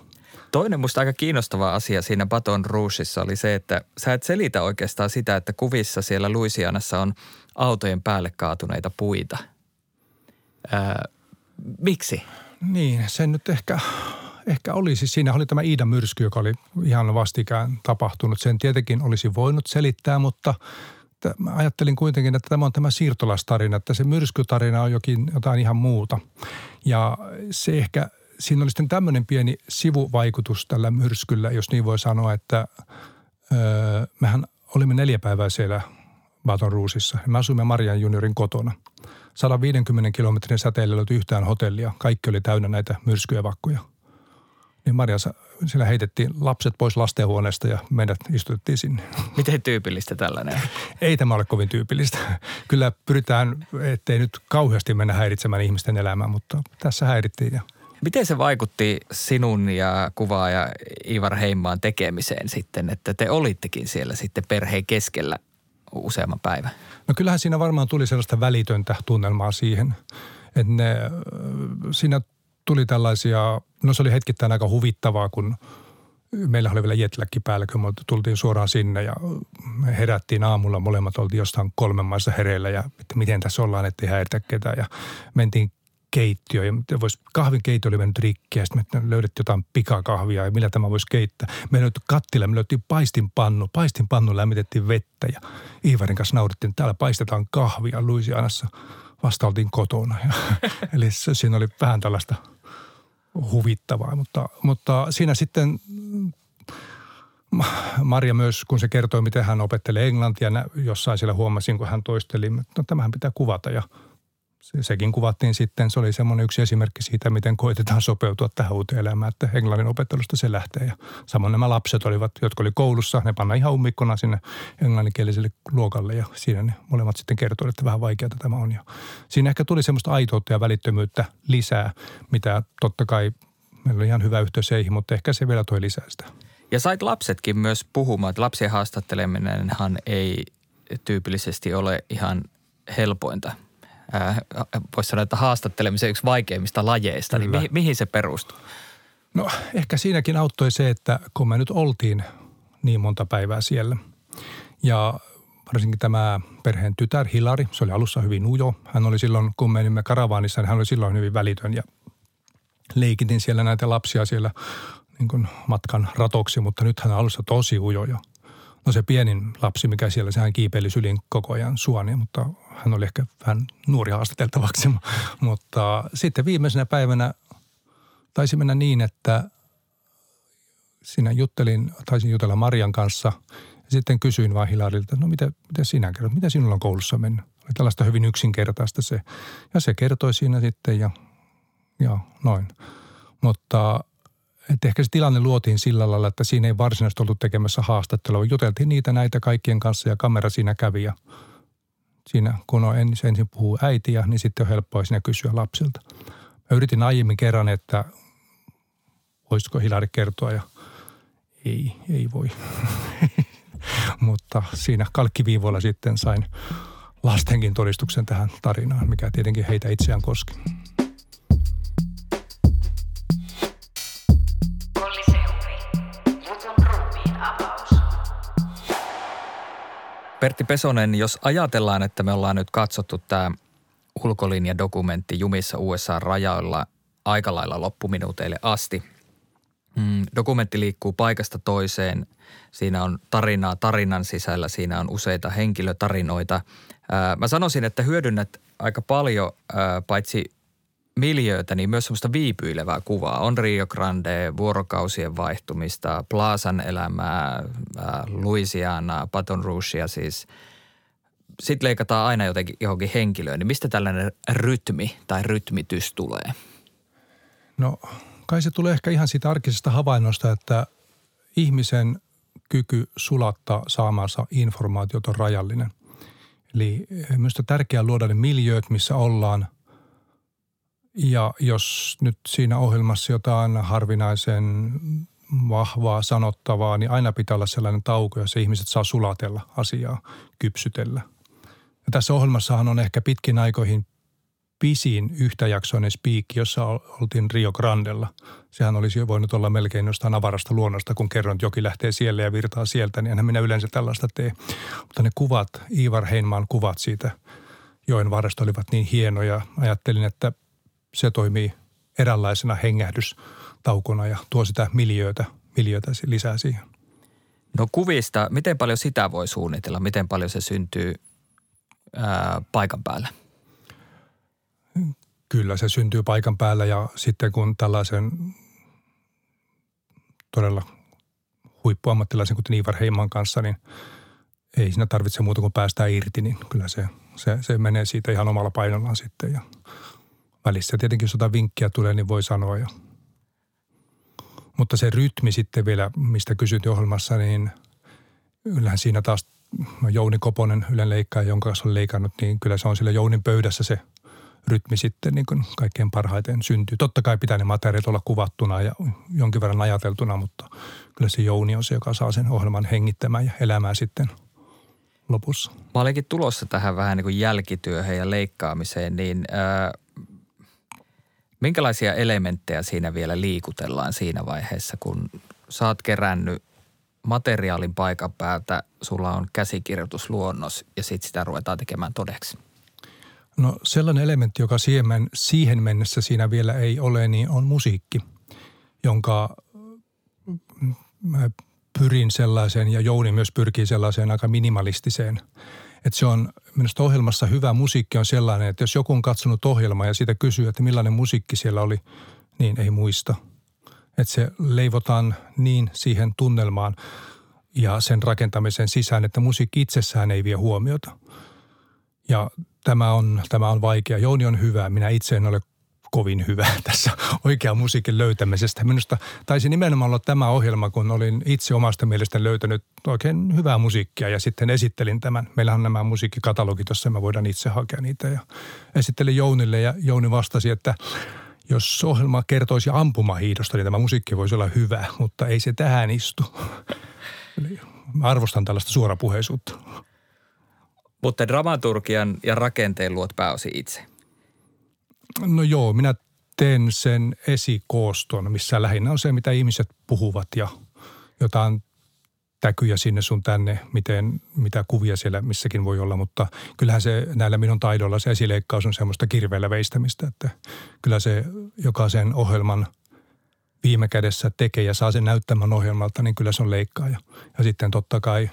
D: Toinen musta aika kiinnostava asia siinä Baton Rougeissa oli se, että sä et selitä oikeastaan sitä, että kuvissa siellä Louisianassa on autojen päälle kaatuneita puita. Ää, miksi?
C: Niin, se nyt ehkä, ehkä olisi. Siinä oli tämä Iida-myrsky, joka oli ihan vastikään tapahtunut. Sen tietenkin olisi voinut selittää, mutta mä ajattelin kuitenkin, että tämä on tämä siirtolastarina, että se myrskytarina on jokin, jotain ihan muuta. Ja se ehkä, siinä oli sitten tämmöinen pieni sivuvaikutus tällä myrskyllä, jos niin voi sanoa, että öö, mehän olimme neljä päivää siellä Baton Rougeissa. Me asuimme Marian juniorin kotona – 150 kilometrin säteellä ei ollut yhtään hotellia. Kaikki oli täynnä näitä myrskyevakkoja. Niin Maria, siellä heitettiin lapset pois lastenhuoneesta ja meidät istutettiin sinne.
D: Miten tyypillistä tällainen? (laughs)
C: Ei tämä ole kovin tyypillistä. Kyllä pyritään, ettei nyt kauheasti mennä häiritsemään ihmisten elämää, mutta tässä häirittiin ja
D: Miten se vaikutti sinun ja kuvaaja Ivar Heimmaan tekemiseen sitten, että te olittekin siellä sitten perheen keskellä useamman päivän?
C: No kyllähän siinä varmaan tuli sellaista välitöntä tunnelmaa siihen. Että ne, siinä tuli tällaisia, no se oli hetkittäin aika huvittavaa, kun meillä oli vielä jetläkki päällä, kun me tultiin suoraan sinne ja me herättiin aamulla, molemmat oltiin jostain kolmen maissa hereillä ja että miten tässä ollaan, ettei häiritä ketään ja mentiin keittiö ja vois, kahvin keittiö oli mennyt rikki ja sitten me löydettiin jotain pikakahvia ja millä tämä voisi keittää. Me löytyi kattila, me löytyi paistinpannu, paistinpannu lämmitettiin vettä ja Iivarin kanssa naurittiin, täällä paistetaan kahvia Luisianassa. Vasta oltiin kotona. Ja, (laughs) eli se, siinä oli vähän tällaista huvittavaa, mutta, mutta siinä sitten Maria myös, kun se kertoi, miten hän opettelee englantia, jossain siellä huomasin, kun hän toisteli, että no, tämähän pitää kuvata ja – sekin kuvattiin sitten. Se oli semmoinen yksi esimerkki siitä, miten koitetaan sopeutua tähän uuteen elämään, että englannin opettelusta se lähtee. Ja samoin nämä lapset olivat, jotka oli koulussa, ne panna ihan ummikkona sinne englanninkieliselle luokalle ja siinä ne molemmat sitten kertoivat, että vähän vaikeaa tämä on. Ja siinä ehkä tuli semmoista aitoutta ja välittömyyttä lisää, mitä totta kai meillä oli ihan hyvä yhteys eihin, mutta ehkä se vielä toi lisää sitä.
D: Ja sait lapsetkin myös puhumaan, että lapsien haastatteleminenhan ei tyypillisesti ole ihan helpointa – voisi sanoa, että haastattelemisen yksi vaikeimmista lajeista, niin Kyllä. niin mihin, mihin se perustuu?
C: No ehkä siinäkin auttoi se, että kun me nyt oltiin niin monta päivää siellä ja varsinkin tämä perheen tytär Hilari, se oli alussa hyvin ujo. Hän oli silloin, kun menimme karavaanissa, niin hän oli silloin hyvin välitön ja leikitin siellä näitä lapsia siellä niin kuin matkan ratoksi, mutta nyt hän on alussa tosi ujo ja No se pienin lapsi, mikä siellä, sehän kiipeili sylin koko ajan suoni, mutta hän oli ehkä vähän nuori haastateltavaksi. (laughs) mutta sitten viimeisenä päivänä taisi mennä niin, että sinä juttelin, taisin jutella Marian kanssa ja sitten kysyin vaan Hilarilta, no mitä, mitä sinä kerrot, mitä sinulla on koulussa mennyt? Oli tällaista hyvin yksinkertaista se. Ja se kertoi siinä sitten ja, ja noin. Mutta että ehkä se tilanne luotiin sillä lailla, että siinä ei varsinaisesti oltu tekemässä haastattelua. Juteltiin niitä näitä kaikkien kanssa ja kamera siinä kävi ja siinä kun on ensin, ensin puhuu äitiä, niin sitten on helppoa siinä kysyä lapsilta. Mä yritin aiemmin kerran, että voisiko Hilari kertoa ja ei, ei voi. (laughs) Mutta siinä kalkkiviivoilla sitten sain lastenkin todistuksen tähän tarinaan, mikä tietenkin heitä itseään koski.
D: Pertti Pesonen, jos ajatellaan, että me ollaan nyt katsottu tämä ulkolinjadokumentti jumissa USA-rajoilla aika lailla loppuminuuteille asti. Mm, dokumentti liikkuu paikasta toiseen. Siinä on tarinaa tarinan sisällä, siinä on useita henkilötarinoita. Ää, mä sanoisin, että hyödynnät aika paljon ää, paitsi miljöötä, niin myös semmoista viipyilevää kuvaa. On Rio Grande, vuorokausien vaihtumista, Plaasan elämää, äh, Louisiana, Baton Rougea siis. Sitten leikataan aina jotenkin johonkin henkilöön. Niin mistä tällainen rytmi tai rytmitys tulee?
C: No kai se tulee ehkä ihan siitä arkisesta havainnosta, että ihmisen kyky sulattaa saamansa informaatiot on rajallinen. Eli minusta tärkeää luoda ne miljööt, missä ollaan. Ja jos nyt siinä ohjelmassa jotain harvinaisen vahvaa sanottavaa, niin aina pitää olla sellainen tauko, jossa ihmiset saa sulatella asiaa, kypsytellä. Ja tässä ohjelmassahan on ehkä pitkin aikoihin pisin yhtäjaksoinen spiikki, jossa oltiin Rio Grandella. Sehän olisi jo voinut olla melkein jostain avarasta luonnosta, kun kerron, että joki lähtee siellä ja virtaa sieltä, niin enhän minä yleensä tällaista tee. Mutta ne kuvat, Ivar Heinmaan kuvat siitä joen varresta olivat niin hienoja. Ajattelin, että se toimii eräänlaisena hengähdystaukona ja tuo sitä miljöötä, miljöötä lisää siihen.
D: No kuvista, miten paljon sitä voi suunnitella? Miten paljon se syntyy ää, paikan päällä?
C: Kyllä se syntyy paikan päällä ja sitten kun tällaisen todella huippuammattilaisen kuten Ivar Heiman kanssa, niin ei siinä tarvitse muuta kuin päästää irti, niin kyllä se, se, se menee siitä ihan omalla painollaan sitten. Ja välissä tietenkin, jos jotain vinkkiä tulee, niin voi sanoa. Ja. Mutta se rytmi sitten vielä, mistä kysyt ohjelmassa, niin kyllähän siinä taas no Jouni Koponen, Ylen leikkaaja, jonka kanssa on leikannut, niin kyllä se on sillä Jounin pöydässä se – rytmi sitten niin kuin kaikkein parhaiten syntyy. Totta kai pitää ne materiaalit olla kuvattuna ja jonkin verran ajateltuna, mutta kyllä se Jouni on se, joka saa sen ohjelman hengittämään ja elämään sitten lopussa.
D: Mä olinkin tulossa tähän vähän niin kuin jälkityöhön ja leikkaamiseen, niin ää, minkälaisia elementtejä siinä vielä liikutellaan siinä vaiheessa, kun oot kerännyt materiaalin paikan päältä, sulla on käsikirjoitusluonnos ja sitten sitä ruvetaan tekemään todeksi?
C: No sellainen elementti, joka siihen, siihen mennessä siinä vielä ei ole, niin on musiikki, jonka mä pyrin sellaiseen ja Jouni myös pyrkii sellaiseen aika minimalistiseen. Että se on minusta ohjelmassa hyvä musiikki on sellainen, että jos joku on katsonut ohjelmaa ja siitä kysyy, että millainen musiikki siellä oli, niin ei muista. Että se leivotaan niin siihen tunnelmaan ja sen rakentamisen sisään, että musiikki itsessään ei vie huomiota. Ja tämä on, tämä on vaikea. Jouni on hyvä. Minä itse en ole kovin hyvä (laughs) tässä oikean musiikin löytämisestä. Minusta taisi nimenomaan olla tämä ohjelma, kun olin itse omasta mielestä löytänyt oikein hyvää musiikkia ja sitten esittelin tämän. Meillä on nämä musiikkikatalogit, jossa me voidaan itse hakea niitä ja esittelin Jounille ja Jouni vastasi, että jos ohjelma kertoisi ampumahiidosta, niin tämä musiikki voisi olla hyvä, mutta ei se tähän istu. Eli mä arvostan tällaista suorapuheisuutta.
D: Mutta dramaturgian ja rakenteen luot pääosin itse.
C: No joo, minä teen sen esikooston, missä lähinnä on se, mitä ihmiset puhuvat ja jotain täkyjä sinne sun tänne, miten, mitä kuvia siellä missäkin voi olla, mutta kyllähän se näillä minun taidoilla se esileikkaus on semmoista kirveellä veistämistä, että kyllä se jokaisen ohjelman viime kädessä tekee ja saa sen näyttämään ohjelmalta, niin kyllä se on leikkaaja. Ja sitten totta kai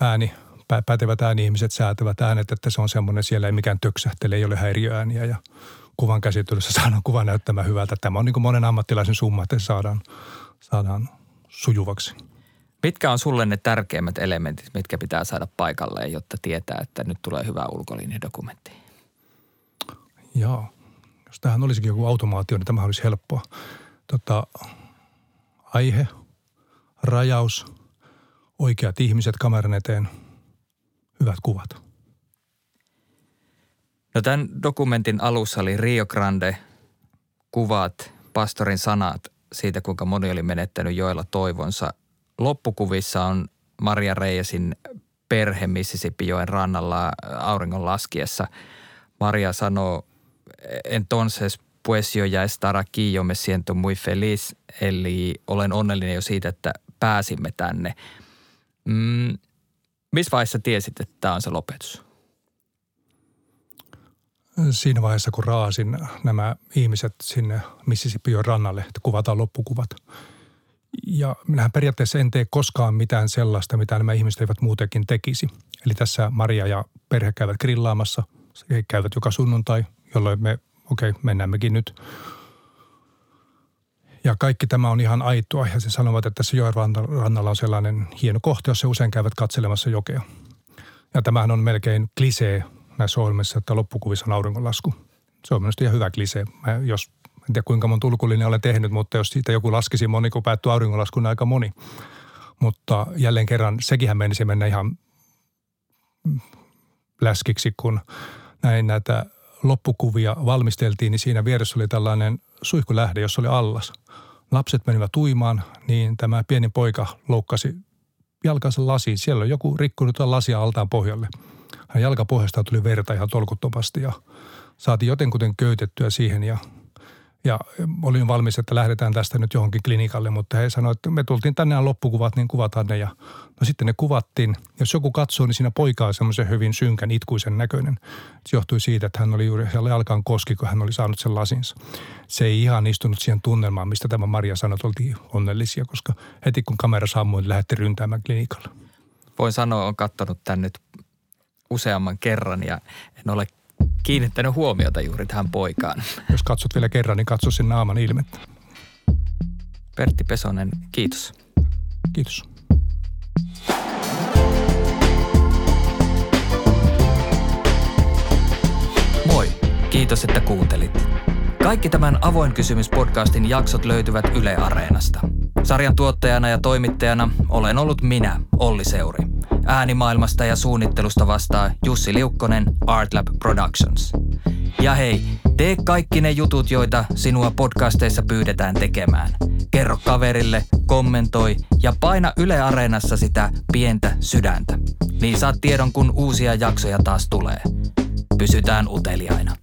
C: ääni pätevät ääni-ihmiset säätävät äänet, että se on semmoinen, siellä ei mikään töksähtele, ei ole häiriöääniä ja kuvan käsittelyssä (laughs) saadaan kuva näyttämään hyvältä. Tämä on niin kuin monen ammattilaisen summa, että se saadaan, saadaan sujuvaksi.
D: Mitkä on sulle ne tärkeimmät elementit, mitkä pitää saada paikalleen, jotta tietää, että nyt tulee hyvä ulkolinjadokumentti?
C: Joo. Jos tähän olisikin joku automaatio, niin tämä olisi helppoa. Tota, aihe, rajaus, oikeat ihmiset kameran eteen – hyvät kuvat.
D: No tämän dokumentin alussa oli Rio Grande kuvat, pastorin sanat siitä, kuinka moni oli menettänyt joella toivonsa. Loppukuvissa on Maria Reijasin perhe Mississippi-joen rannalla auringon laskiessa. Maria sanoo, entonces pues yo ya estar aquí, yo me siento muy feliz, eli olen onnellinen jo siitä, että pääsimme tänne. Mm, missä vaiheessa tiesit, että tämä on se lopetus?
C: Siinä vaiheessa, kun raasin nämä ihmiset sinne Mississippion rannalle, että kuvataan loppukuvat. Ja minähän periaatteessa en tee koskaan mitään sellaista, mitä nämä ihmiset eivät muutenkin tekisi. Eli tässä Maria ja perhe käyvät grillaamassa. He käyvät joka sunnuntai, jolloin me, okei, okay, mennäänmekin nyt – ja kaikki tämä on ihan aitoa ja se sanovat, että se joen rannalla on sellainen hieno kohta, jossa usein käyvät katselemassa jokea. Ja tämähän on melkein klisee näissä ohjelmissa, että loppukuvissa on auringonlasku. Se on minusta ihan hyvä klisee. Mä jos, en tiedä kuinka monta ulkolinja olen tehnyt, mutta jos siitä joku laskisi moni, kun päättyy auringonlaskuun, niin aika moni. Mutta jälleen kerran sekin menisi mennä ihan läskiksi, kun näin näitä loppukuvia valmisteltiin, niin siinä vieressä oli tällainen suihkulähde, jossa oli allas. Lapset menivät uimaan, niin tämä pieni poika loukkasi jalkansa lasiin. Siellä oli joku rikkunut lasia altaan pohjalle. Hän jalkapohjasta tuli verta ihan tolkuttomasti ja saatiin jotenkuten köytettyä siihen ja ja olin valmis, että lähdetään tästä nyt johonkin klinikalle, mutta he sanoivat, että me tultiin tänne loppukuvat, niin kuvataan ne. Ja no sitten ne kuvattiin. Jos joku katsoo, niin siinä poika on semmoisen hyvin synkän, itkuisen näköinen. Se johtui siitä, että hän oli juuri siellä jalkaan koski, kun hän oli saanut sen lasinsa. Se ei ihan istunut siihen tunnelmaan, mistä tämä Maria sanoi, että oltiin onnellisia, koska heti kun kamera sammui, niin lähti ryntäämään klinikalle.
D: Voin sanoa, olen katsonut tämän nyt useamman kerran ja en ole kiinnittänyt huomiota juuri tähän poikaan.
C: Jos katsot vielä kerran, niin katso sen naaman ilmettä.
D: Pertti Pesonen, kiitos.
C: Kiitos.
D: Moi, kiitos että kuuntelit. Kaikki tämän Avoin kysymys-podcastin jaksot löytyvät Yle Areenasta. Sarjan tuottajana ja toimittajana olen ollut minä, Olli Seuri. Äänimaailmasta ja suunnittelusta vastaa Jussi Liukkonen, Artlab Productions. Ja hei, tee kaikki ne jutut, joita sinua podcasteissa pyydetään tekemään. Kerro kaverille, kommentoi ja paina Yle Areenassa sitä pientä sydäntä. Niin saat tiedon, kun uusia jaksoja taas tulee. Pysytään uteliaina.